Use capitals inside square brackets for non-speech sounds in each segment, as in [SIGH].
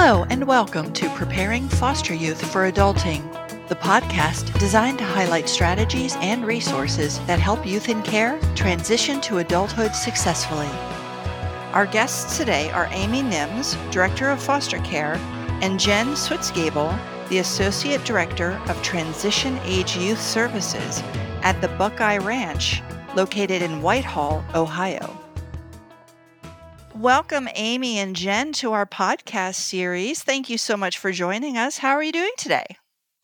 Hello, and welcome to Preparing Foster Youth for Adulting, the podcast designed to highlight strategies and resources that help youth in care transition to adulthood successfully. Our guests today are Amy Nims, Director of Foster Care, and Jen Switzgable, the Associate Director of Transition Age Youth Services at the Buckeye Ranch, located in Whitehall, Ohio. Welcome, Amy and Jen, to our podcast series. Thank you so much for joining us. How are you doing today?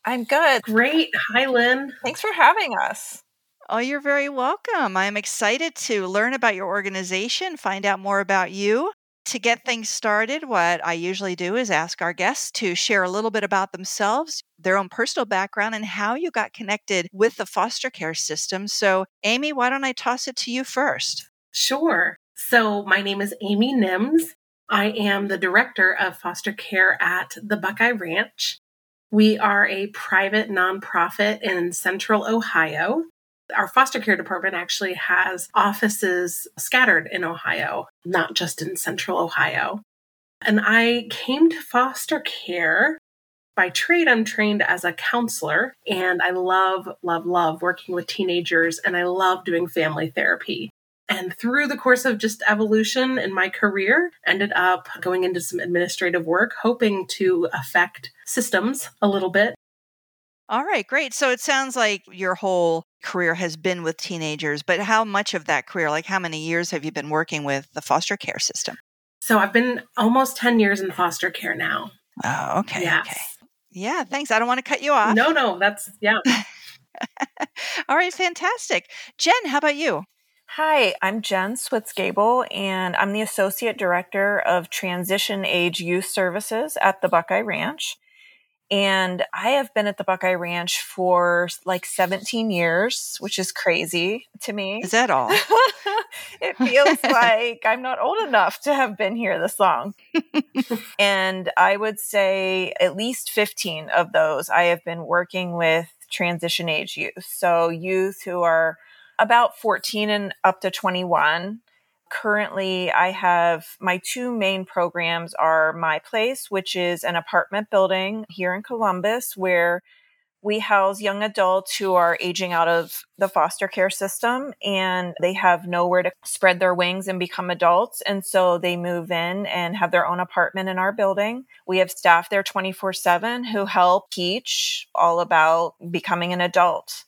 I'm good. Great. Hi, Lynn. Thanks for having us. Oh, you're very welcome. I'm excited to learn about your organization, find out more about you. To get things started, what I usually do is ask our guests to share a little bit about themselves, their own personal background, and how you got connected with the foster care system. So, Amy, why don't I toss it to you first? Sure. So, my name is Amy Nims. I am the director of foster care at the Buckeye Ranch. We are a private nonprofit in central Ohio. Our foster care department actually has offices scattered in Ohio, not just in central Ohio. And I came to foster care. By trade, I'm trained as a counselor, and I love, love, love working with teenagers, and I love doing family therapy. And through the course of just evolution in my career, ended up going into some administrative work, hoping to affect systems a little bit. All right, great. So it sounds like your whole career has been with teenagers, but how much of that career, like how many years have you been working with the foster care system? So I've been almost 10 years in foster care now. Oh, okay. Yes. Okay. Yeah, thanks. I don't want to cut you off. No, no, that's, yeah. [LAUGHS] All right, fantastic. Jen, how about you? Hi, I'm Jen Switzgable, and I'm the Associate Director of Transition Age Youth Services at the Buckeye Ranch. And I have been at the Buckeye Ranch for like 17 years, which is crazy to me. Is that all? [LAUGHS] it feels [LAUGHS] like I'm not old enough to have been here this long. [LAUGHS] and I would say at least 15 of those I have been working with transition age youth. So, youth who are about 14 and up to 21. Currently, I have my two main programs are My Place, which is an apartment building here in Columbus where we house young adults who are aging out of the foster care system and they have nowhere to spread their wings and become adults. And so they move in and have their own apartment in our building. We have staff there 24 7 who help teach all about becoming an adult.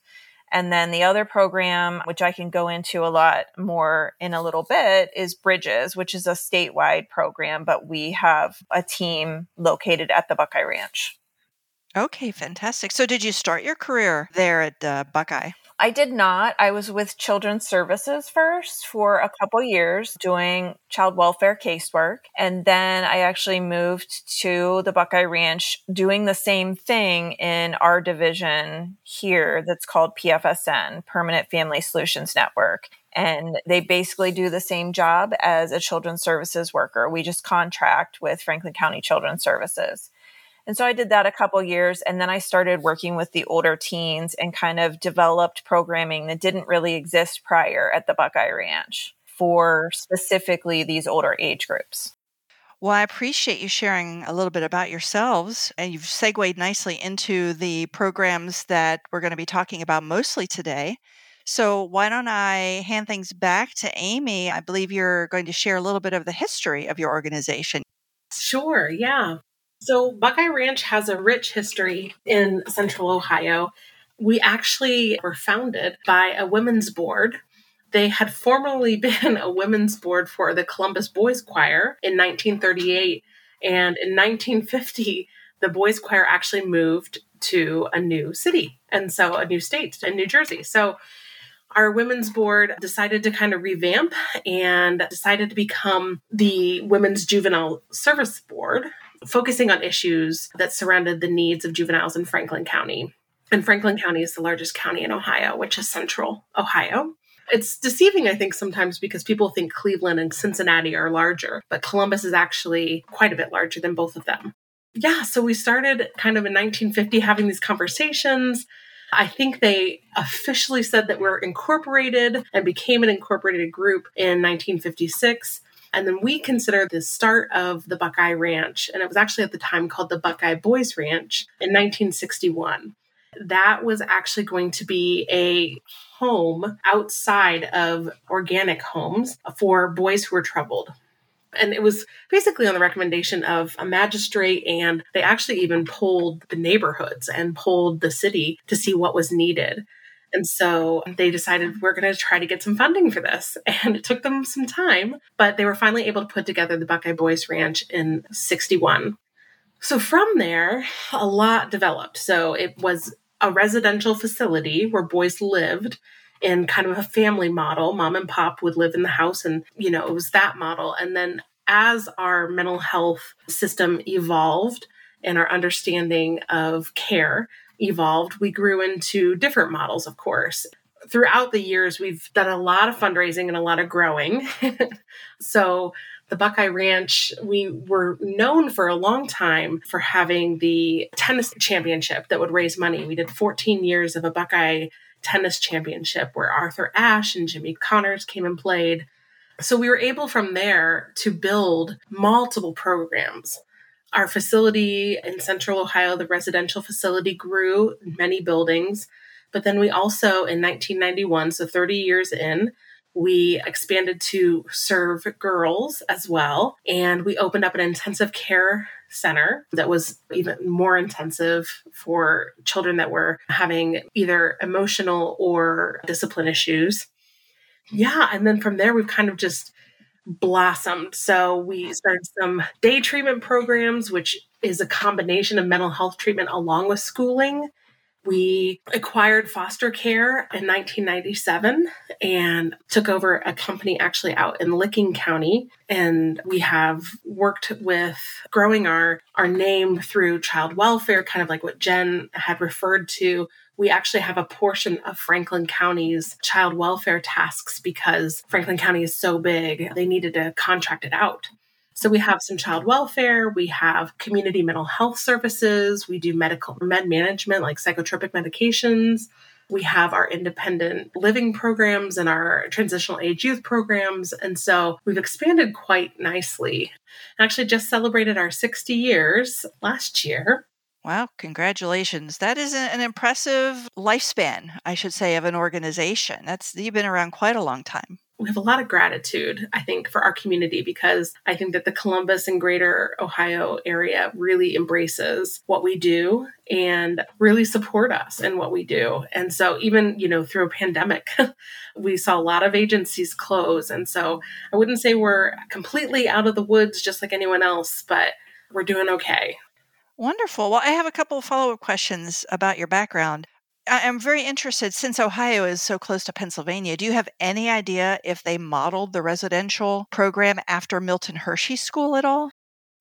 And then the other program, which I can go into a lot more in a little bit, is Bridges, which is a statewide program, but we have a team located at the Buckeye Ranch. Okay, fantastic. So, did you start your career there at uh, Buckeye? I did not. I was with Children's Services first for a couple years doing child welfare casework. And then I actually moved to the Buckeye Ranch doing the same thing in our division here that's called PFSN, Permanent Family Solutions Network. And they basically do the same job as a children's services worker. We just contract with Franklin County Children's Services. And so I did that a couple years and then I started working with the older teens and kind of developed programming that didn't really exist prior at the Buckeye Ranch for specifically these older age groups. Well, I appreciate you sharing a little bit about yourselves, and you've segued nicely into the programs that we're going to be talking about mostly today. So, why don't I hand things back to Amy? I believe you're going to share a little bit of the history of your organization. Sure, yeah. So, Buckeye Ranch has a rich history in central Ohio. We actually were founded by a women's board. They had formerly [LAUGHS] been a women's board for the Columbus Boys Choir in 1938. And in 1950, the Boys Choir actually moved to a new city, and so a new state in New Jersey. So, our women's board decided to kind of revamp and decided to become the Women's Juvenile Service Board focusing on issues that surrounded the needs of juveniles in Franklin County. And Franklin County is the largest county in Ohio, which is central Ohio. It's deceiving, I think, sometimes because people think Cleveland and Cincinnati are larger, but Columbus is actually quite a bit larger than both of them. Yeah, so we started kind of in 1950 having these conversations. I think they officially said that we're incorporated and became an incorporated group in 1956. And then we consider the start of the Buckeye Ranch, and it was actually at the time called the Buckeye Boys Ranch in 1961. That was actually going to be a home outside of organic homes for boys who were troubled. And it was basically on the recommendation of a magistrate, and they actually even polled the neighborhoods and polled the city to see what was needed. And so they decided we're going to try to get some funding for this. [LAUGHS] And it took them some time, but they were finally able to put together the Buckeye Boys Ranch in 61. So from there, a lot developed. So it was a residential facility where boys lived in kind of a family model. Mom and pop would live in the house, and, you know, it was that model. And then as our mental health system evolved and our understanding of care evolved, we grew into different models, of course. Throughout the years, we've done a lot of fundraising and a lot of growing. [LAUGHS] so, the Buckeye Ranch, we were known for a long time for having the tennis championship that would raise money. We did 14 years of a Buckeye tennis championship where Arthur Ashe and Jimmy Connors came and played. So we were able from there to build multiple programs. Our facility in central Ohio, the residential facility, grew many buildings. But then we also, in 1991, so 30 years in, we expanded to serve girls as well. And we opened up an intensive care center that was even more intensive for children that were having either emotional or discipline issues. Yeah. And then from there, we've kind of just blossomed. So we started some day treatment programs, which is a combination of mental health treatment along with schooling. We acquired foster care in 1997 and took over a company actually out in Licking County. And we have worked with growing our, our name through child welfare, kind of like what Jen had referred to. We actually have a portion of Franklin County's child welfare tasks because Franklin County is so big, they needed to contract it out. So we have some child welfare, we have community mental health services, we do medical med management like psychotropic medications. We have our independent living programs and our transitional age youth programs. And so we've expanded quite nicely. Actually, just celebrated our 60 years last year. Wow, congratulations. That is an impressive lifespan, I should say, of an organization. That's you've been around quite a long time we have a lot of gratitude, I think, for our community because I think that the Columbus and greater Ohio area really embraces what we do and really support us in what we do. And so, even, you know, through a pandemic, [LAUGHS] we saw a lot of agencies close. And so, I wouldn't say we're completely out of the woods just like anyone else, but we're doing okay. Wonderful. Well, I have a couple of follow up questions about your background. I'm very interested since Ohio is so close to Pennsylvania. Do you have any idea if they modeled the residential program after Milton Hershey School at all?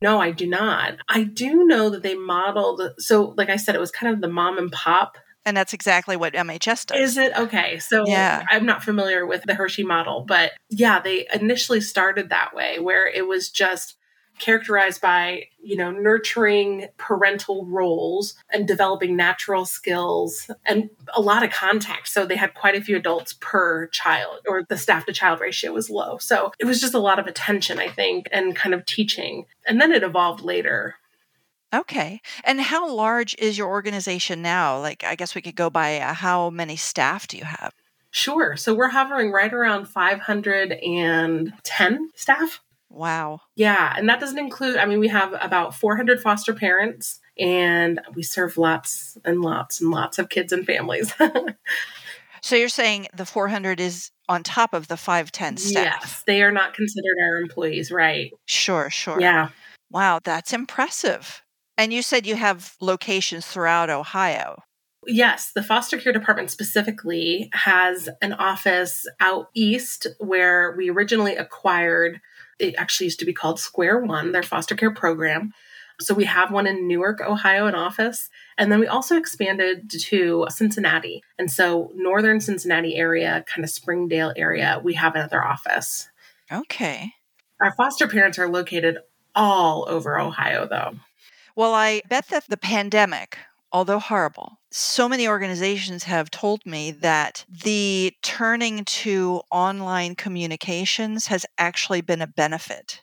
No, I do not. I do know that they modeled, so like I said, it was kind of the mom and pop. And that's exactly what MHS does. Is it? Okay. So yeah. I'm not familiar with the Hershey model, but yeah, they initially started that way where it was just characterized by, you know, nurturing parental roles and developing natural skills and a lot of contact. So they had quite a few adults per child, or the staff to child ratio was low. So it was just a lot of attention, I think, and kind of teaching. And then it evolved later. Okay. And how large is your organization now? Like, I guess we could go by uh, how many staff do you have? Sure. So we're hovering right around 510 staff. Wow. Yeah. And that doesn't include, I mean, we have about 400 foster parents and we serve lots and lots and lots of kids and families. [LAUGHS] so you're saying the 400 is on top of the 510 staff? Yes. They are not considered our employees, right? Sure, sure. Yeah. Wow. That's impressive. And you said you have locations throughout Ohio. Yes, the foster care department specifically has an office out east where we originally acquired it actually used to be called Square One, their foster care program. So we have one in Newark, Ohio, an office. And then we also expanded to Cincinnati. And so northern Cincinnati area, kind of Springdale area, we have another office. Okay. Our foster parents are located all over Ohio though. Well, I bet that the pandemic although horrible. So many organizations have told me that the turning to online communications has actually been a benefit.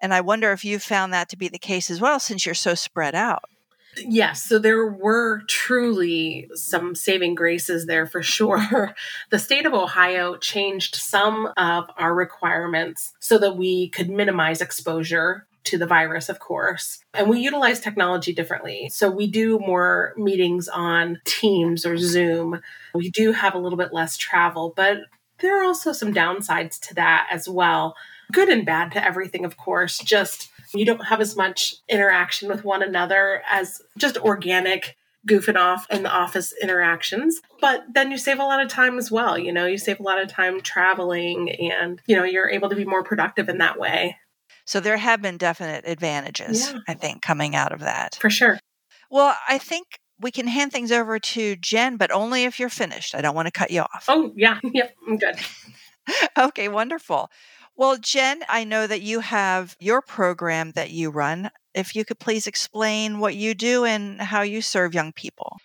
And I wonder if you found that to be the case as well, since you're so spread out. Yes, so there were truly some saving graces there for [LAUGHS] sure. The state of Ohio changed some of our requirements so that we could minimize exposure to the virus, of course. And we utilize technology differently. So we do more meetings on Teams or Zoom. We do have a little bit less travel, but there are also some downsides to that as well. Good and bad to everything, of course. Just you don't have as much interaction with one another as just organic goofing off in the office interactions. But then you save a lot of time as well. You know, you save a lot of time traveling and, you know, you're able to be more productive in that way. So there have been definite advantages, yeah. I think, coming out of that. For sure. Well, I think we can hand things over to Jen, but only if you're finished. I don't want to cut you off. Oh, yeah. [LAUGHS] Yep. I'm good. [LAUGHS] okay, wonderful. Well, Jen, I know that you have your program that you run. If you could please explain what you do and how you serve young people.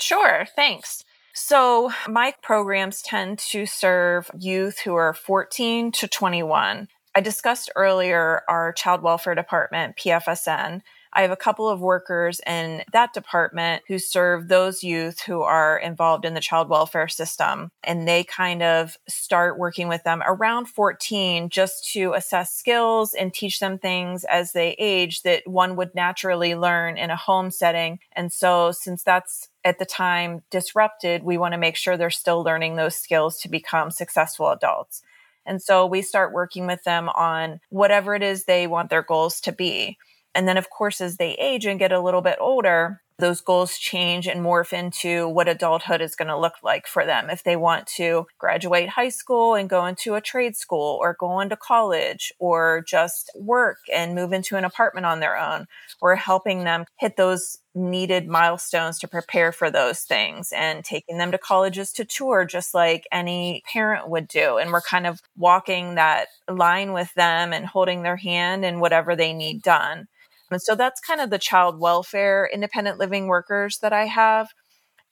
Sure, thanks. So, my programs tend to serve youth who are 14 to 21. I discussed earlier our child welfare department, PFSN. I have a couple of workers in that department who serve those youth who are involved in the child welfare system. And they kind of start working with them around 14 just to assess skills and teach them things as they age that one would naturally learn in a home setting. And so, since that's at the time disrupted, we want to make sure they're still learning those skills to become successful adults. And so we start working with them on whatever it is they want their goals to be. And then, of course, as they age and get a little bit older, those goals change and morph into what adulthood is going to look like for them. If they want to graduate high school and go into a trade school or go into college or just work and move into an apartment on their own, we're helping them hit those needed milestones to prepare for those things and taking them to colleges to tour just like any parent would do. And we're kind of walking that line with them and holding their hand and whatever they need done. And so that's kind of the child welfare independent living workers that I have.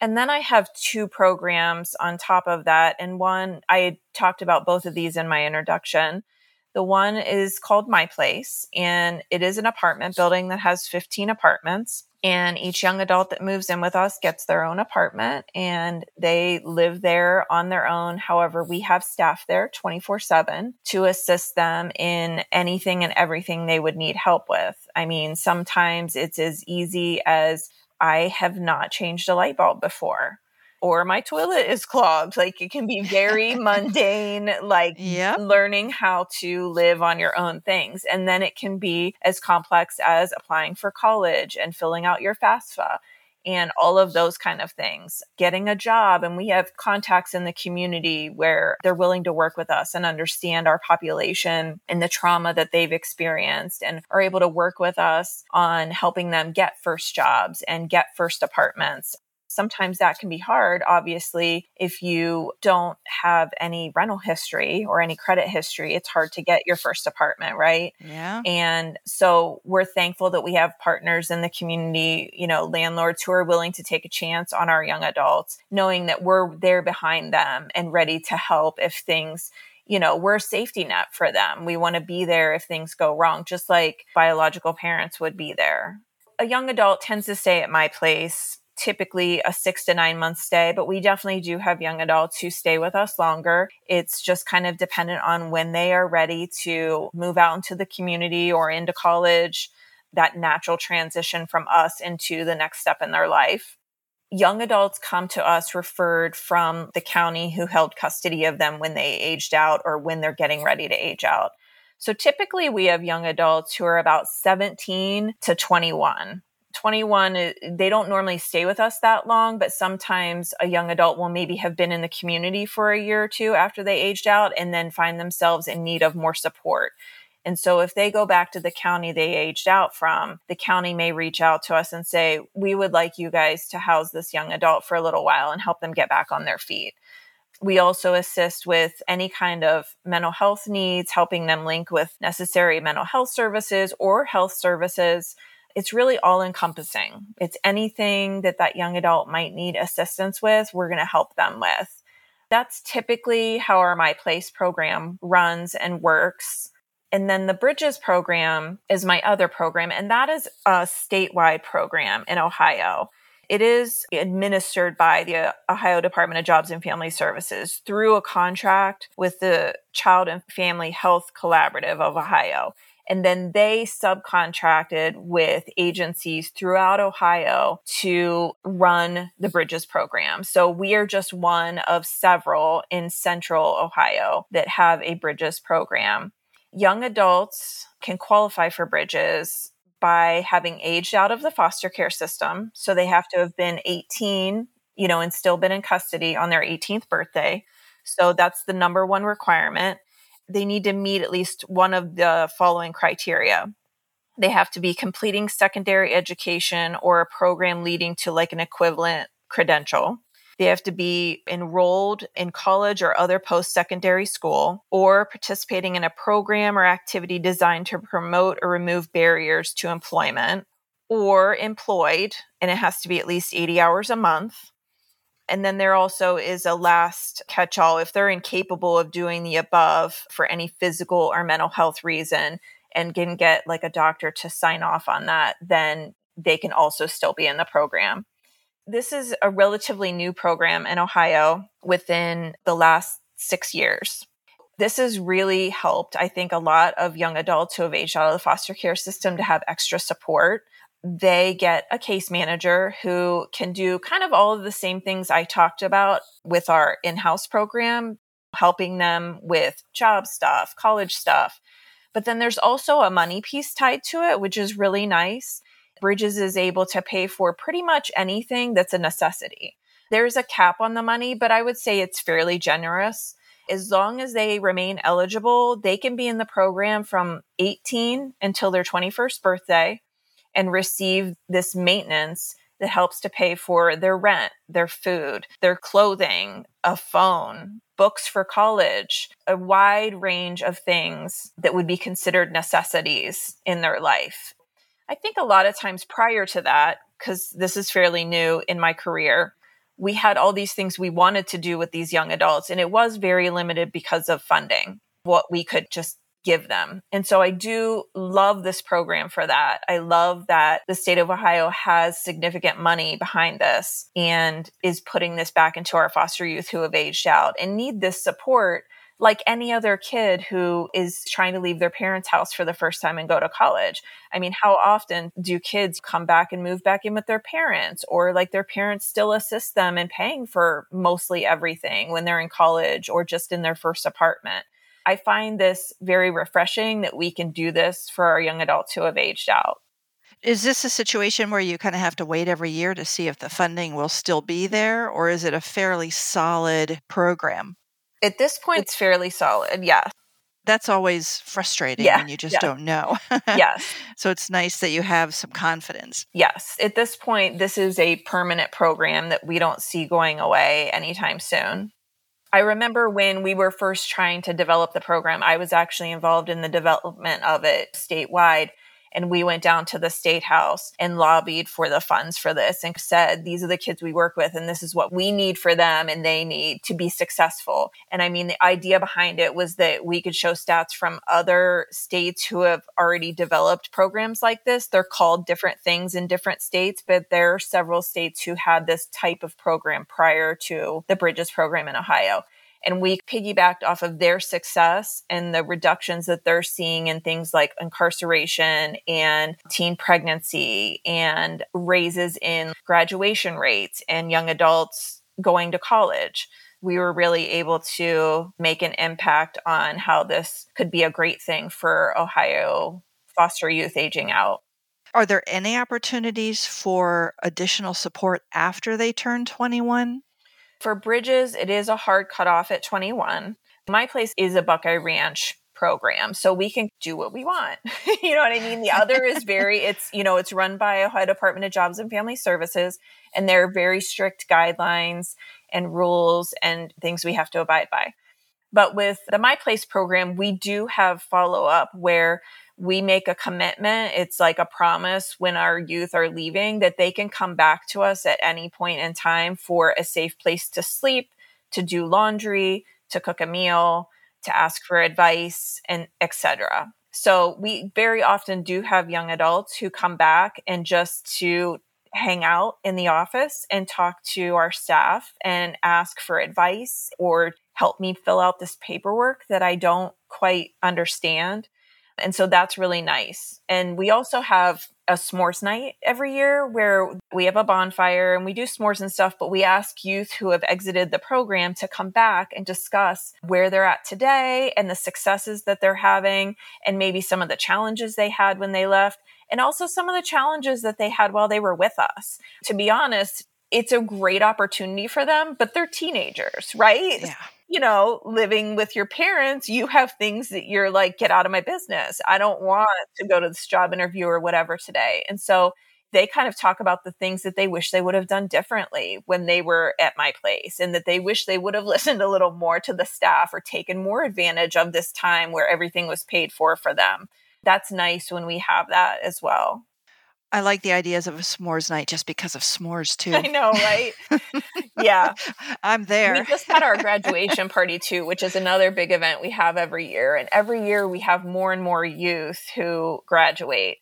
And then I have two programs on top of that. And one, I talked about both of these in my introduction. The one is called My Place, and it is an apartment building that has 15 apartments. And each young adult that moves in with us gets their own apartment and they live there on their own. However, we have staff there 24 7 to assist them in anything and everything they would need help with. I mean, sometimes it's as easy as I have not changed a light bulb before or my toilet is clogged. Like it can be very mundane, like yep. learning how to live on your own things. And then it can be as complex as applying for college and filling out your FAFSA and all of those kind of things. Getting a job, and we have contacts in the community where they're willing to work with us and understand our population and the trauma that they've experienced and are able to work with us on helping them get first jobs and get first apartments sometimes that can be hard, obviously, if you don't have any rental history or any credit history. It's hard to get your first apartment, right? Yeah. And so we're thankful that we have partners in the community, you know, landlords who are willing to take a chance on our young adults, knowing that we're there behind them and ready to help if things you know, we're a safety net for them. We want to be there if things go wrong, just like biological parents would be there. A young adult tends to stay at my place typically a six to nine month stay, but we definitely do have young adults who stay with us longer. It's just kind of dependent on when they are ready to move out into the community or into college, that natural transition from us into the next step in their life. Young adults come to us referred from the county who held custody of them when they aged out or when they're getting ready to age out. So typically we have young adults who are about 17 to 21 21 uh, they don't normally stay with us that long but sometimes a young adult will maybe have been in the community for a year or two after they aged out and then find themselves in need of more support. And so if they go back to the county they aged out from the county may reach out to us and say we would like you guys to house this young adult for a little while and help them get back on their feet. We also assist with any kind of mental health needs, helping them link with necessary mental health services or health services it's really all encompassing. It's anything that that young adult might need assistance with, we're going to help them with. That's typically how our My Place program runs and works. And then the Bridges program is my other program, and that is a statewide program in Ohio. It is administered by the Ohio Department of Jobs and Family Services through a contract with the Child and Family Health Collaborative of Ohio. And then they subcontracted with agencies throughout Ohio to run the Bridges program. So we are just one of several in central Ohio that have a Bridges program. Young adults can qualify for Bridges by having aged out of the foster care system. So they have to have been 18, you know, and still been in custody on their 18th birthday. So that's the number one requirement they need to meet at least one of the following criteria. They have to be completing secondary education or a program leading to like an equivalent credential. They have to be enrolled in college or other post secondary school or participating in a program or activity designed to promote or remove barriers to employment or employed, and it has to be at least 80 hours a month and then there also is a last catch all if they're incapable of doing the above for any physical or mental health reason and can get like a doctor to sign off on that, then they can also still be in the program. This is a relatively new program in Ohio within the last six years. This has really helped, I think, a lot of young adults who have aged out of the foster care system to have extra support they get a case manager who can do kind of all of the same things I talked about with our in house program, helping them with job stuff, college stuff. But then there's also a money piece tied to it, which is really nice. Bridges is able to pay for pretty much anything that's a necessity. There's a cap on the money, but I would say it's fairly generous. As long as they remain eligible, they can be in the program from 18 until their 21st birthday and receive this maintenance that helps to pay for their rent, their food, their clothing, a phone, books for college, a wide range of things that would be considered necessities in their life. I think a lot of times prior to that, because this is fairly new in my career, we had all these things we wanted to do with these young adults, and it was very limited because of funding, what we could just give them. And so I do love this program for that. I love that the state of Ohio has significant money behind this and is putting this back into our foster youth who have aged out and need this support like any other kid who is trying to leave their parents' house for the first time and go to college. I mean, how often do kids come back and move back in with their parents or like their parents still assist them in paying for mostly everything when they're in college or just in their first apartment? I find this very refreshing that we can do this for our young adults who have aged out. Is this a situation where you kind of have to wait every year to see if the funding will still be there, or is it a fairly solid program? At this point, it's fairly solid, yes. That's always frustrating yeah, when you just yeah. don't know. [LAUGHS] yes. So it's nice that you have some confidence. Yes. At this point, this is a permanent program that we don't see going away anytime soon. I remember when we were first trying to develop the program, I was actually involved in the development of it statewide. And we went down to the state house and lobbied for the funds for this and said, these are the kids we work with, and this is what we need for them and they need to be successful. And I mean, the idea behind it was that we could show stats from other states who have already developed programs like this. They're called different things in different states, but there are several states who had this type of program prior to the Bridges program in Ohio and we piggybacked off of their success and the reductions that they're seeing in things like incarceration and teen pregnancy and raises in graduation rates and young adults going to college we were really able to make an impact on how this could be a great thing for Ohio foster youth aging out. Are there any opportunities for additional support after they turn 21? For bridges, it is a hard cutoff at 21. My place is a Buckeye Ranch program so we can do what we want. [LAUGHS] You know what i mean? The other is very [LAUGHS] it's you know it's run by ohio department of jobs and family services and there are very strict guidelines and rules and things we have to abide by. But with the My Place program, we do have follow up where we make a commitment. It's like a promise when our youth are leaving that they can come back to us at any point in time for a safe place to sleep, to do laundry, to cook a meal, to ask for advice, and etc. So we very often do have young adults who come back and just to hang out in the office and talk to our staff and ask for advice or help me fill out this paperwork that I don't quite understand. And so that's really nice. And we also have a s'mores night every year where we have a bonfire and we do s'mores and stuff, but we ask youth who have exited the program to come back and discuss where they're at today and the successes that they're having and maybe some of the challenges they had when they left and also some of the challenges that they had while they were with us. To be honest, it's a great opportunity for them, but they're teenagers, right? Yeah you know, living with your parents, you have things that you're like, get out of my business. I don't want to go to this job interview or whatever today. And so they kind of talk about the things that they wish they would have done differently when they were at my place and that they wish they would have [LAUGHS] listened a little more to the staff or taken more advantage of this time where everything was paid for for them. That's nice when we have that as well. I like the ideas of a s'mores night just because of s'mores [LAUGHS] too. I know, right? [LAUGHS] yeah. I'm there. We just had our [LAUGHS] graduation party too, which is another big event we have every year. And every year we have more and more youth who graduate,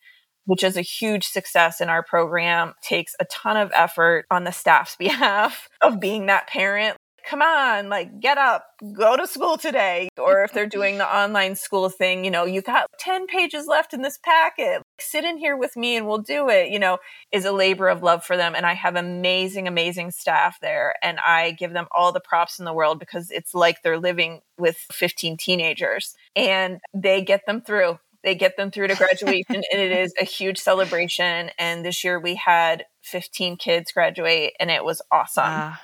which is a huge success in our program. Takes a ton of effort on the staff's behalf of being that parent come on, like get up, go to school today. Or if they're doing the online school thing, you know, you got 10 pages left in this packet. Sit in here with me and we'll do it, you know, is a labor of love for them. And I have amazing, amazing staff there. And I give them all the props in the world because it's like they're living with 15 teenagers and they get them through. They get them through to graduation and it is a huge celebration. And this year we had 15 kids graduate and it was awesome. Uh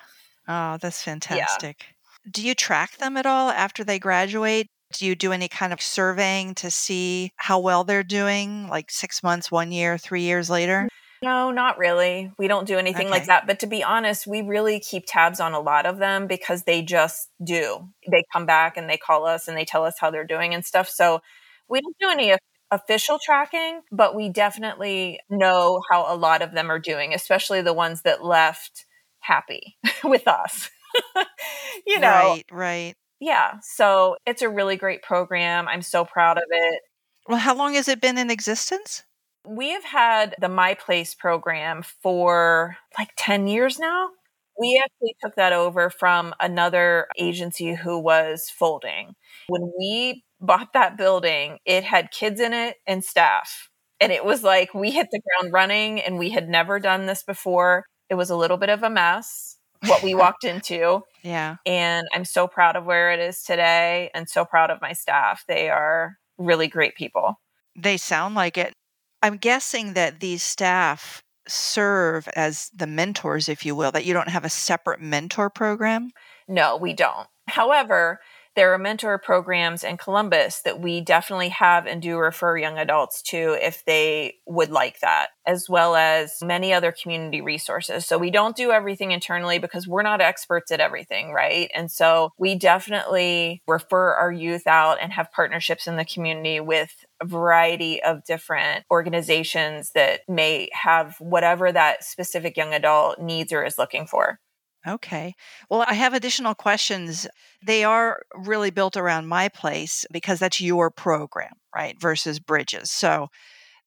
Oh, that's fantastic. Yeah. Do you track them at all after they graduate? Do you do any kind of surveying to see how well they're doing, like six months, one year, three years later? No, not really. We don't do anything okay. like that. But to be honest, we really keep tabs on a lot of them because they just do. They come back and they call us and they tell us how they're doing and stuff. So we don't do any official tracking, but we definitely know how a lot of them are doing, especially the ones that left happy [LAUGHS] with us. [LAUGHS] you know. Right, right. Yeah. So it's a really great program. I'm so proud of it. Well, how long has it been in existence? We have had the My Place program for like 10 years now. We actually took that over from another agency who was folding. When we bought that building, it had kids in it and staff. And it was like we hit the ground running and we had never done this before. It was a little bit of a mess what we walked into. [LAUGHS] Yeah. And I'm so proud of where it is today and so proud of my staff. They are really great people. They sound like it. I'm guessing that these staff serve as the mentors, if you will, that you don't have a separate mentor program? No, we don't. However, there are mentor programs in Columbus that we definitely have and do refer young adults to if they would like that, as well as many other community resources. So we don't do everything internally because we're not experts at everything, right? And so we definitely refer our youth out and have partnerships in the community with a variety of different organizations that may have whatever that specific young adult needs or is looking for. Okay. Well, I have additional questions. They are really built around my place because that's your program, right? Versus Bridges. So,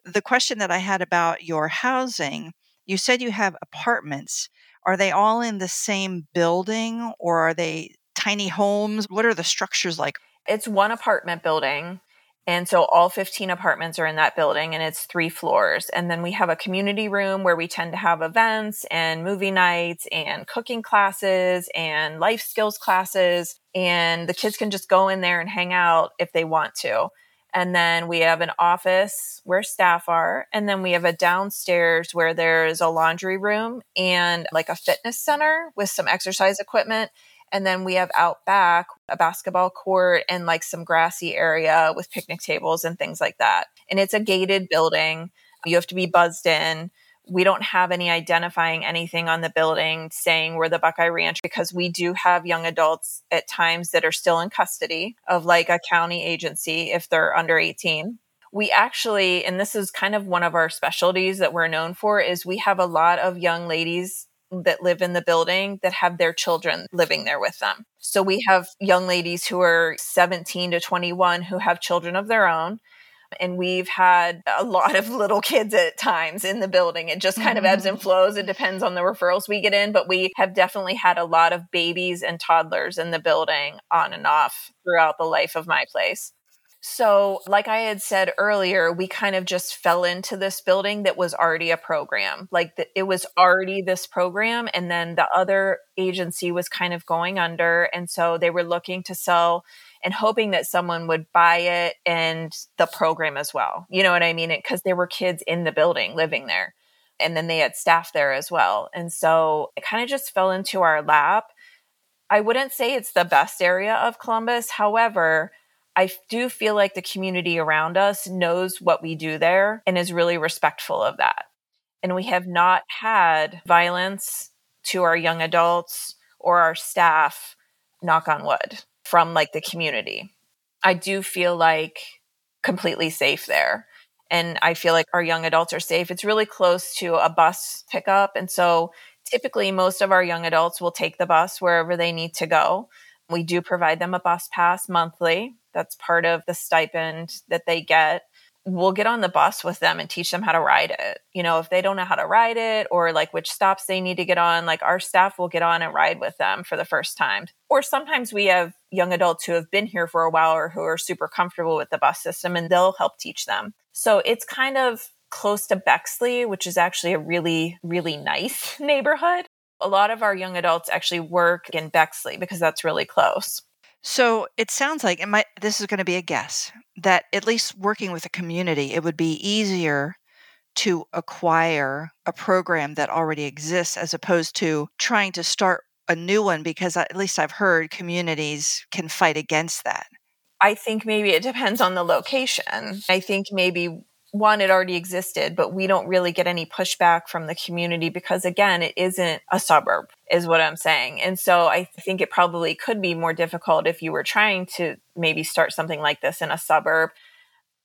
the question that I had about your housing, you said you have apartments. Are they all in the same building or are they tiny homes? What are the structures like? It's one apartment building. And so all 15 apartments are in that building and it's three floors. And then we have a community room where we tend to have events and movie nights and cooking classes and life skills classes. And the kids can just go in there and hang out if they want to. And then we have an office where staff are. And then we have a downstairs where there's a laundry room and like a fitness center with some exercise equipment. And then we have out back a basketball court and like some grassy area with picnic tables and things like that. And it's a gated building. You have to be buzzed in. We don't have any identifying anything on the building saying we're the Buckeye Ranch because we do have young adults at times that are still in custody of like a county agency if they're under 18 we actually and this is kind of one of our specialties that we're known for is we have a lot of young ladies that live in the building that have their children living there with them. So we have young ladies who are 17 to 21 who have children of their own and we've had a lot of little kids at times in the building. It just kind of ebbs and mm-hmm. flows. It depends on the referrals we get in, but we have definitely had a lot of babies and toddlers in the building on and off throughout the life of my place. So, like I had said earlier, we kind of just fell into this building that was already a program. Like the, it was already this program. And then the other agency was kind of going under. And so they were looking to sell and hoping that someone would buy it and the program as well. You know what I mean? Because there were kids in the building living there. And then they had staff there as well. And so it kind of just fell into our lap. I wouldn't say it's the best area of Columbus. However, I do feel like the community around us knows what we do there and is really respectful of that. And we have not had violence to our young adults or our staff, knock on wood from like the community. I do feel like completely safe there. And I feel like our young adults are safe. It's really close to a bus pickup. And so typically, most of our young adults will take the bus wherever they need to go. We do provide them a bus pass monthly. That's part of the stipend that they get we'll get on the bus with them and teach them how to ride it. You know, if they don't know how to ride it or like which stops they need to get on, like our staff will get on and ride with them for the first time. Or sometimes we have young adults who have been here for a while or who are super comfortable with the bus system and they'll help teach them. So it's kind of close to Bexley, which is actually a really, really nice [LAUGHS] neighborhood. A lot of our young adults actually work in Bexley because that's really close. So it sounds like, and my, this is going to be a guess, that at least working with a community, it would be easier to acquire a program that already exists as opposed to trying to start a new one because at least I've heard communities can fight against that. I think maybe it depends on the location. I think maybe one, it already existed, but we don't really get any pushback from the community because, again, it isn't a suburb, is what I'm saying. And so I think it probably could be more difficult if you were trying to maybe start something like this in a suburb.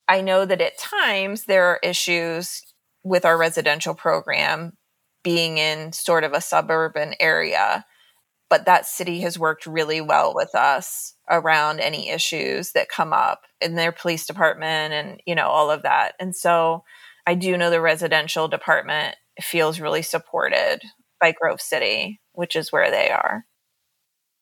I know that at times there are issues with our residential program being in sort of a suburban area but that city has worked really well with us around any issues that come up in their police department and you know all of that. And so i do know the residential department feels really supported by grove city which is where they are.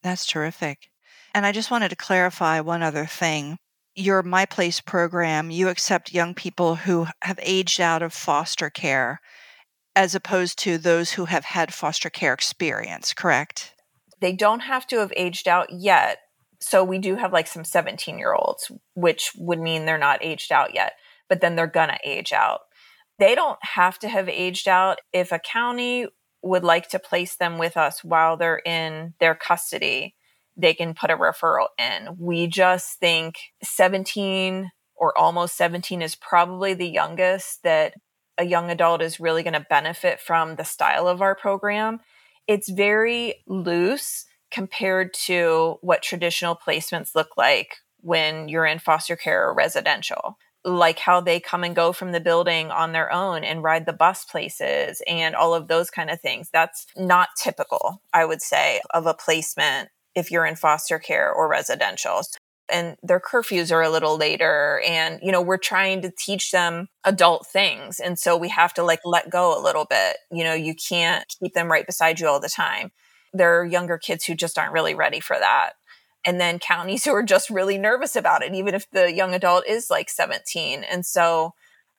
That's terrific. And i just wanted to clarify one other thing. Your my place program you accept young people who have aged out of foster care as opposed to those who have had foster care experience correct they don't have to have aged out yet. So we do have like some 17 year olds, which would mean they're not aged out yet, but then they're going to age out. They don't have to have aged out. If a county would like to place them with us while they're in their custody, they can put a referral in. We just think 17 or almost 17 is probably the youngest that a young adult is really going to benefit from the style of our program it's very loose compared to what traditional placements look like when you're in foster care or residential like how they come and go from the building on their own and ride the bus places and all of those kind of things. That's not typical, I would say, of a placement if you're in foster care or residential and their curfews are a little later and you know we're trying to teach them adult things and so we have to like let go a little bit. You know you can't keep them right beside you all the time. There are younger kids who just aren't really ready for that. And then counties [LAUGHS] who are just really nervous about it even if the young adult is like 17 and so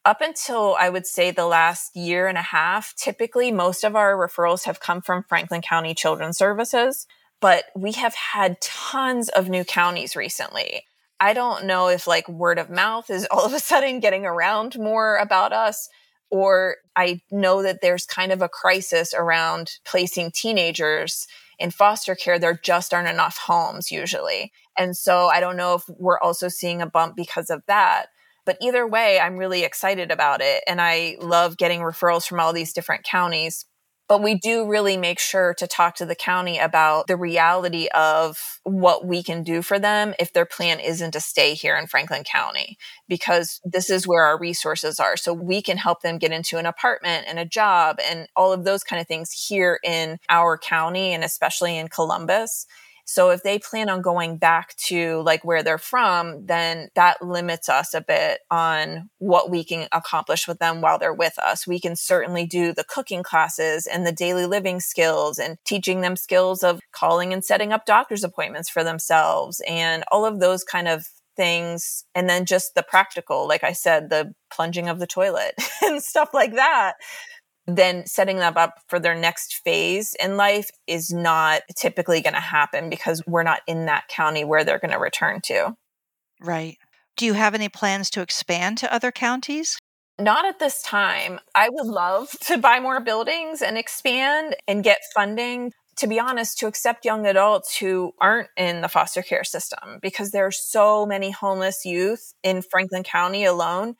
up until I would say the last year and a half, typically most of our referrals have come from Franklin County Children's Services but we have had tons of new counties recently. I don't know if like word of mouth is [LAUGHS] all of a sudden getting around more about us, or I know that there's kind of a crisis around placing teenagers in foster care. There just aren't enough homes usually. And so I don't know if we're also seeing a bump because of that. But either way, I'm really excited about it. And I love getting referrals from all these different counties. But we do really make sure to talk to the county about the reality of what we can do for them if their plan isn't to stay here in Franklin County, because this is where our resources are. So we can help them get into an apartment and a job and all of those kind of things here in our county and especially in Columbus. So if they plan on going back to like where they're from, then that limits us a bit on what we can accomplish with them while they're with us. We can certainly do the cooking classes and the daily living skills and teaching them skills of calling and setting up doctor's appointments for themselves and all of those kind of things and then just the practical like i said the plunging of the toilet [LAUGHS] and stuff like that then setting them up for their next phase in life is not typically going to happen because we're not in that county where they're going to return to. Right. Do you have any plans to expand to other counties? Not at this time. I would love to buy more buildings and expand and get funding. To be honest, to accept young adults who aren't in the foster care system because there are so many homeless youth in Franklin County alone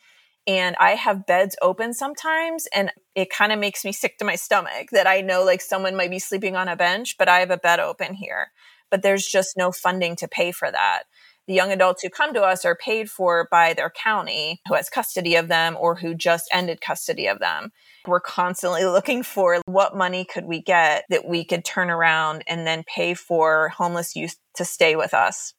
and I have beds open sometimes and it kind of makes me sick to my stomach that I know like someone might be sleeping on a bench, but I have a bed open here. But there's just no funding to pay for that. The young adults who come to us are paid for by their county who has custody of them or who just ended custody of them. We're constantly [LAUGHS] looking for what money could we get that we could turn around and then pay for homeless youth to stay with us.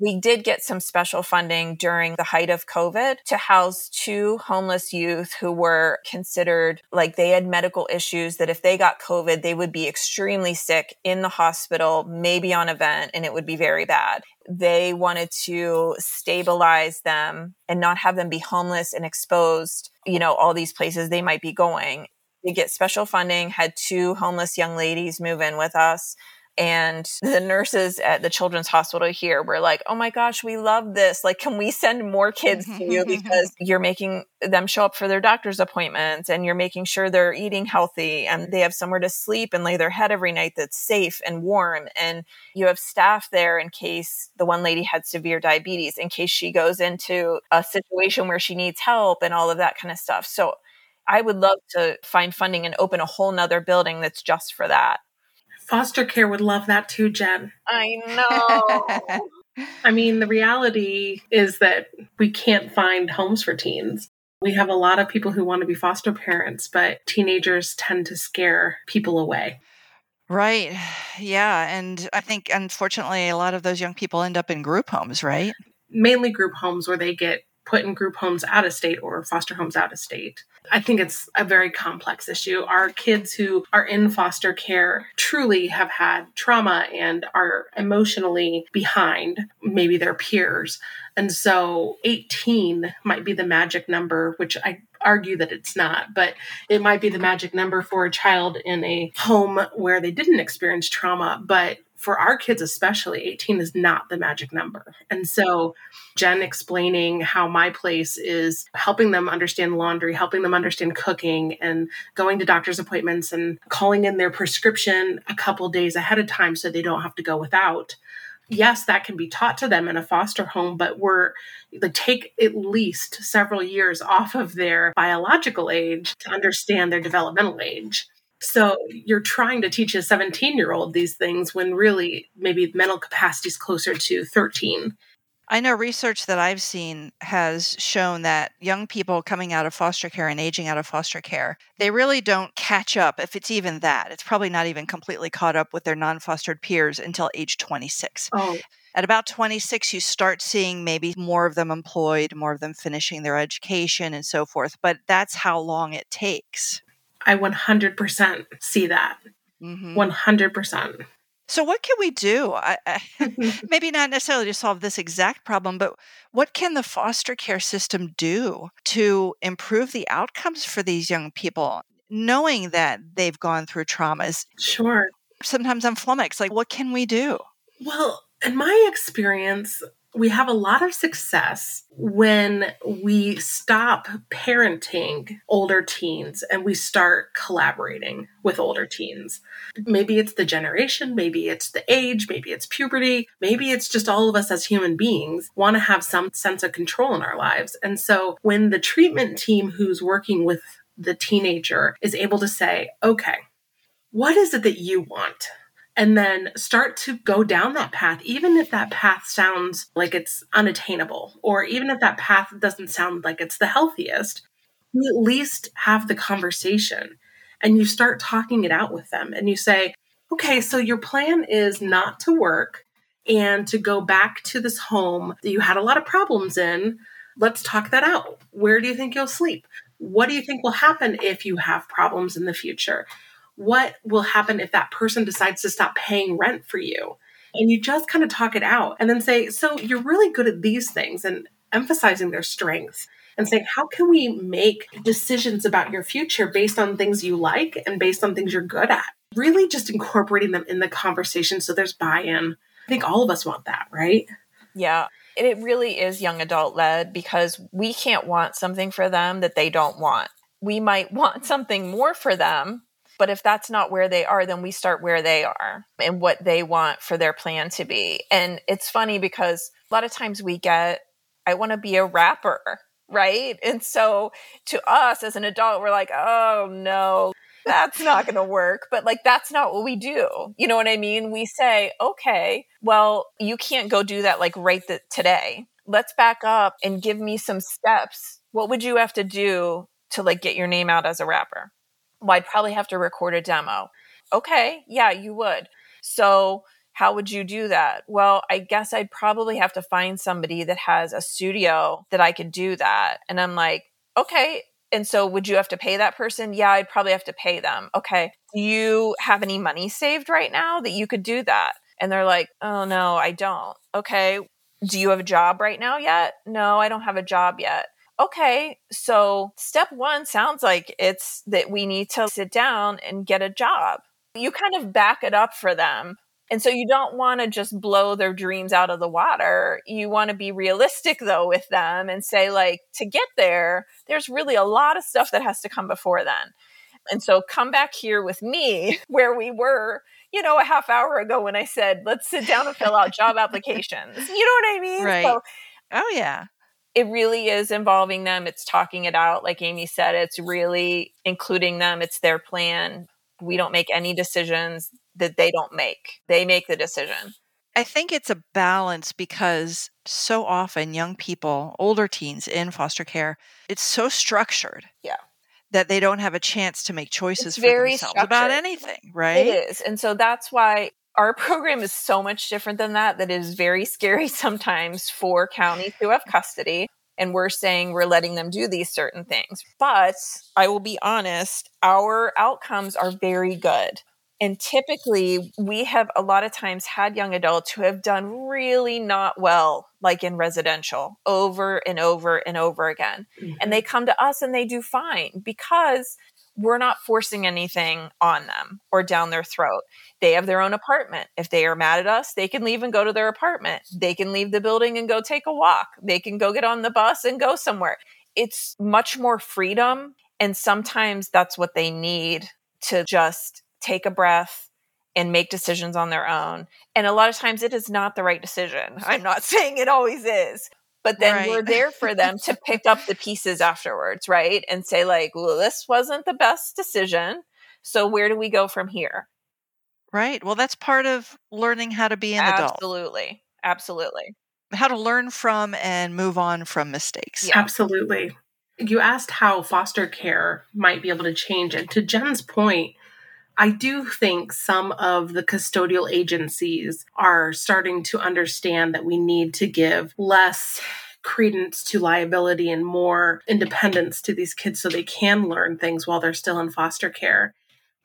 We did get some special funding during the height of COVID to house two homeless youth who were considered like they had medical issues that if they got COVID, they would be extremely sick in the hospital, maybe on a vent, and it would be very bad. They wanted to stabilize them and not have them be homeless and exposed, you know, all these places they might be going. They get special funding, had two homeless young ladies move in with us and the nurses at the children's hospital here were like, oh my gosh, we love this. Like, can we send more kids to you because mm-hmm. [LAUGHS] you're making them show up for their doctor's appointments and you're making sure they're eating healthy and they have somewhere to sleep and lay their head every night that's safe and warm. And you have staff there in case the one lady had severe diabetes, in case she goes into a situation where she needs help and all of that kind of stuff. So, I would love to find funding and open a whole nother building that's just for that. Foster care would love that too, Jen. I know. [LAUGHS] I mean, the reality is that we can't find homes for teens. We have a lot of people who want to be foster parents, but teenagers tend to scare people away. Right. Yeah. And I think, unfortunately, a lot of those young people end up in group homes, right? Mainly group homes where they get put in group homes out of state or foster homes out of state. I think it's a very complex issue. Our kids who are in foster care truly have had trauma and are emotionally behind maybe their peers. And so 18 might be the magic number, which I argue that it's not, but it might be the magic number for a child in a home where they didn't experience trauma, but for our kids especially 18 is not the magic number. And so jen explaining how my place is helping them understand laundry helping them understand cooking and going to doctor's appointments and calling in their prescription a couple days ahead of time so they don't have to go without. Yes that can be taught to them in a foster home but we're like take at least several years off of their biological age to understand their developmental age so you're trying to teach a 17 year old these things when really maybe mental capacity is closer to 13. I know research that I've seen has shown that young people coming out of foster care and aging out of foster care, they really don't catch up, if it's even that. It's probably not even completely caught up with their non fostered peers until age 26. Oh. At about 26, you start seeing maybe more of them employed, more of them finishing their education, and so forth. But that's how long it takes. I 100% see that. Mm-hmm. 100%. So, what can we do? I, I, [LAUGHS] [LAUGHS] maybe not necessarily to solve this exact problem, but what can the foster care system do to improve the outcomes for these young people, knowing that they've gone through traumas? Sure. Sometimes I'm flummoxed. Like, what can we do? Well, in my experience, we have a lot of success when we stop parenting older teens and we start collaborating with older teens. Maybe it's the generation, maybe it's the age, maybe it's puberty, maybe it's just all of us as human beings want to have some sense of control in our lives. And so when the treatment team who's working with the teenager is able to say, okay, what is it that you want? And then start to go down that path, even if that path sounds like it's unattainable, or even if that path doesn't sound like it's the healthiest, you at least have the conversation and you start talking it out with them and you say, okay, so your plan is not to work and to go back to this home that you had a lot of problems in. Let's talk that out. Where do you think you'll sleep? What do you think will happen if you have problems in the future? What will happen if that person decides to stop paying rent for you? And you just kind of talk it out and then say, So you're really good at these things and emphasizing their strengths and saying, How can we make decisions about your future based on things you like and based on things you're good at? Really just incorporating them in the conversation so there's buy in. I think all of us want that, right? Yeah. It really is young adult led because we can't want something for them that they don't want. We might [LAUGHS] want something more for them but if that's not where they are, then we start where they are and what they want for their plan to be. And it's funny because a lot of times we get, I want to be a rapper, right? And so to us as an adult, we're like, oh no, that's not going to work. But like, that's not what we do. You know what I mean? We say, okay, well, you can't go do that like right th- today. Let's back up and give me some steps. What would you have to do to like get your name out as a rapper? Well, I'd probably have to record a demo. Okay, yeah, you would. So, how would you do that? Well, I guess I'd probably have to find somebody that has a studio that I could do that. And I'm like, okay. And so, would you have to pay that person? Yeah, I'd probably have to pay them. Okay. Do you have any money saved right now that you could do that? And they're like, oh, no, I don't. Okay. Do you have a job right now yet? No, I don't have a job yet okay, so step one sounds like it's that we need to sit down and get a job. You kind of back it up for them. And so you don't want to just blow their dreams out of the water. You want to be realistic though with them and say, like, to get there, there's really a lot of stuff that has to come before then. And so come back here with me [LAUGHS] where we were, you know, a half hour ago when I said, let's sit down and fill out job [LAUGHS] applications. You know what I mean? Right. So, oh, yeah it really is involving them. It's talking it out. Like Amy said, it's really including them. It's their plan. We don't make any decisions that they don't make, they make the decision. I think it's a balance because so often young people, older teens in foster care, it's so structured. Yeah. That they don't have a chance to make choices it's for themselves structured. about anything, right? It is. And so that's why our program is so much different than that that is very scary [LAUGHS] sometimes for counties who have custody and we're saying we're letting them do these certain things. But i will be honest our outcomes are very good. And typically we have a lot of times had young adults who have done really not well like in residential over and over and over again. Mm-hmm. and they come to us and they do fine because we're not forcing anything on them or down their throat. They have their own apartment. If they are mad at us, they can leave and go to their apartment. They can leave the building and go take a walk. They can go get on the bus and go somewhere. It's much more freedom. And sometimes that's what they need to just take a breath and make decisions on their own. And a lot of times it is not the right decision. I'm not [LAUGHS] saying it always is, but then right. we're there for them to pick up the pieces afterwards, right? And say, like, well, this wasn't the best decision. So where do we go from here? Right. Well, that's part of learning how to be an Absolutely. adult. Absolutely. Absolutely. How to learn from and move on from mistakes. Yeah. Absolutely. You asked how foster care might be able to change. And to Jen's point, I do think some of the custodial agencies are starting to understand that we need to give less credence to liability and more independence to these kids so they can learn things while they're still in foster care.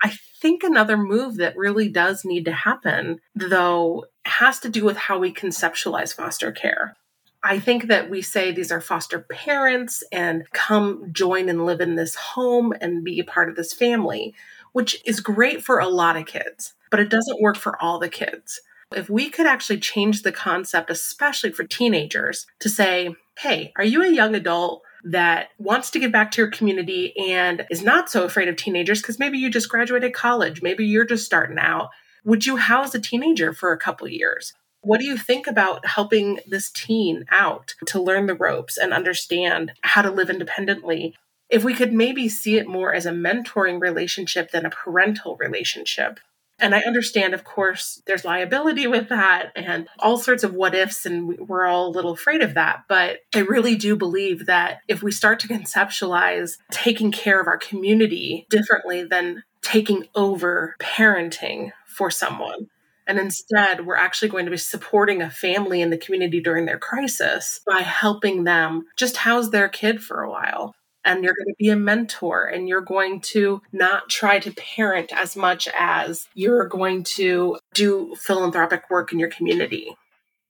I think another move that really does need to happen, though, has to do with how we conceptualize foster care. I think that we say these are foster parents and come join and live in this home and be a part of this family which is great for a lot of kids, but it doesn't work for all the kids. If we could actually change the concept, especially for teenagers, to say, hey, are you a young adult that wants to give back to your community and is not so afraid of teenagers because maybe you just graduated college, maybe you're just starting out. Would you house a teenager for a couple years? What do you think about helping this teen out to learn the ropes and understand how to live independently? If we could maybe see it more as a mentoring relationship than a parental relationship, and I understand, of course, there's liability with that and all sorts of what ifs, and we're all a little afraid of that. But I really do believe that if we start to conceptualize taking care of our community differently than taking over parenting for someone, and instead, we're actually going to be supporting a family in the community during their crisis by helping them just house their kid for a while and you're going to be a mentor and you're going to not try to parent as much as you're going to do philanthropic work in your community.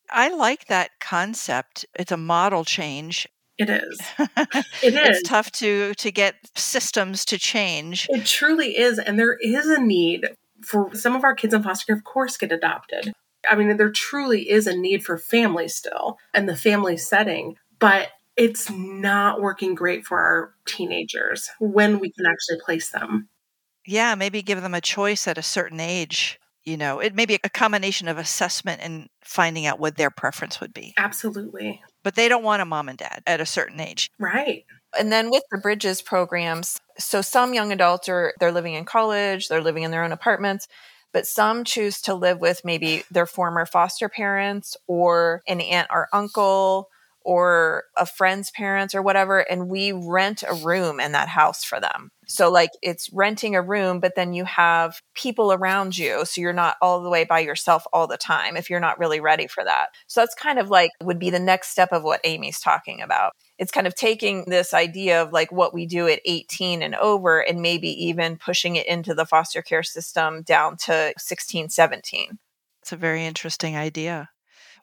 I like that concept. It's a model change. It is. [LAUGHS] It is. it's tough to to get systems to change. It truly is and there is a need for some of our kids in foster care of course get adopted. I mean there truly is a need for family still and the family setting, but it's not working great for our teenagers when we can actually place them. Yeah, maybe give them a choice at a certain age. You know, it may be a combination of assessment and finding out what their preference would be. Absolutely. But they don't want a mom and dad at a certain age. Right. And then with the Bridges programs, so some young adults are they're living in college, they're living in their own apartments, but some choose to live with maybe their former foster parents or an aunt or uncle or a friend's parents or whatever and we rent a room in that house for them. So like it's renting a room but then you have people around you so you're not all the way by yourself all the time if you're not really ready for that. So that's kind of like would be the next step of what amy's talking about. It's kind of taking this idea of like what we do at 18 and over and maybe even pushing it into the foster care system down to 16 17 it's a very interesting idea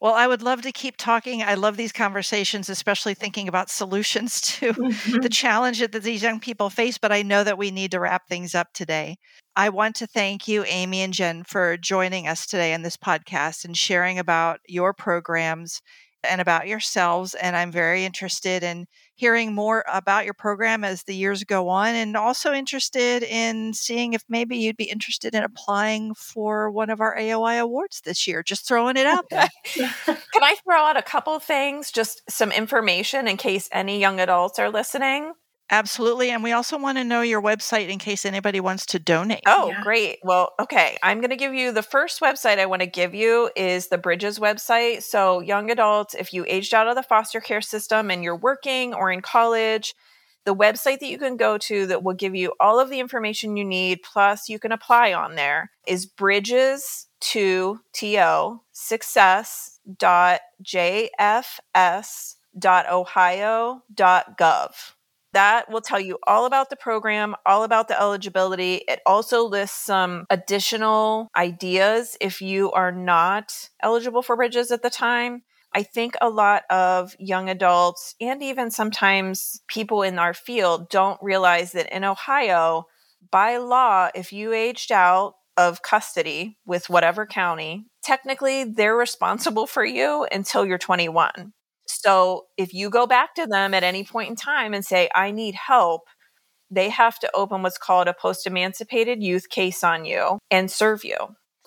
well, I would love to keep talking. I love these conversations, especially thinking about solutions [LAUGHS] to mm-hmm. the challenge that these young people face. But I know that we need to wrap things up today. I want to thank you, Amy and Jen, for joining us today on this podcast and sharing about your programs and about yourselves. And I'm very interested in hearing more about your program as the years go on, and also interested in seeing if maybe you'd be interested in applying for one of our AOI awards this year. Just throwing it out there. [LAUGHS] Can I throw out a couple things, just some information in case any young adults are listening? Absolutely. And we also want to know your website in case anybody wants to donate. Oh, yeah. great. Well, okay. I'm going to give you the first website I want to give you is the Bridges website. So, young adults, if you aged out of the foster care system and you're working or in college, the website that you can go to that will give you all of the information you need, plus you can apply on there, is bridges to to success dot jfs dot ohio dot gov. That will tell you all about the program, all about the eligibility. It also lists some additional ideas if you are not eligible for bridges at the time. I think a lot of young adults and even sometimes people in our field don't realize that in Ohio, by law, if you aged out of custody with whatever county, technically they're responsible for you until you're 21. So if you go back to them at any point in time and say, I need help, they have to open what's called a post emancipated youth case on you and serve you.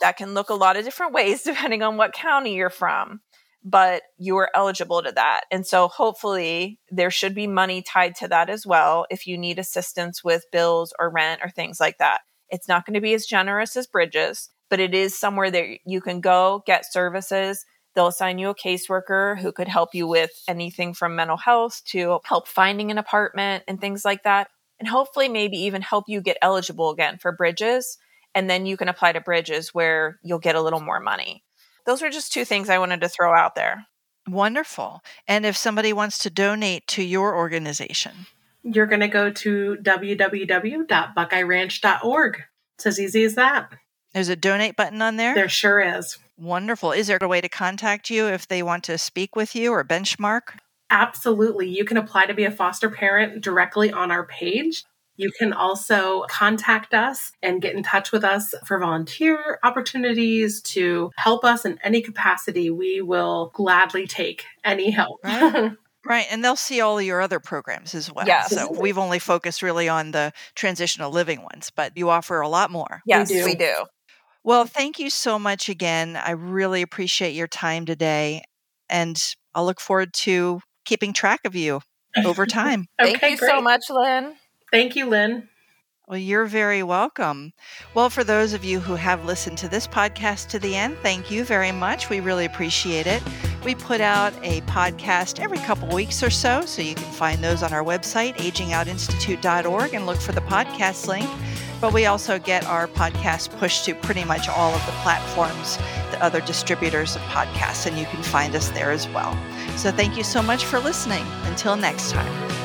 That can look a lot of different ways [LAUGHS] depending on what county you're from, but you are eligible to that. And so hopefully there should be money tied to that as well if you need assistance with bills or rent or things like that. It's not going to be as generous as Bridges, but it is somewhere that you can go get services They'll assign you a caseworker who could help you with anything from mental health to help finding an apartment and things like that. And hopefully, maybe even help you get eligible again for bridges. And then you can apply to bridges where you'll get a little more money. Those are just two things I wanted to throw out there. Wonderful. And if somebody wants to donate to your organization, you're going to go to www.buckeyeranch.org. It's as easy as that. There's a donate button on there? There sure is. Wonderful. Is there a way to contact you if they want to speak with you or benchmark? Absolutely. You can apply to be a foster parent directly on our page. You can also contact us and get in touch with us for volunteer opportunities to help us in any capacity. We will gladly take any help. Right. [LAUGHS] Right, and they'll see all your other programs as well. Yes. So we've only focused really on the transitional living ones, but you offer a lot more. Yes, do. we do. Well, thank you so much again. I really appreciate your time today, and I'll look forward to keeping track of you over [LAUGHS] time. Thank Okay, you so much, Lynn. Thank you, Lynn. Well, you're very welcome. Well, for those of you who have listened to this podcast to the end, thank you very much. We really appreciate it. We put out a podcast every couple weeks or so, so you can find those on our website, agingoutinstitute.org, and look for the podcast link. But we also get our podcast pushed to pretty much all of the platforms, the other distributors of podcasts, and you can find us there as well. So thank you so much for listening. Until next time.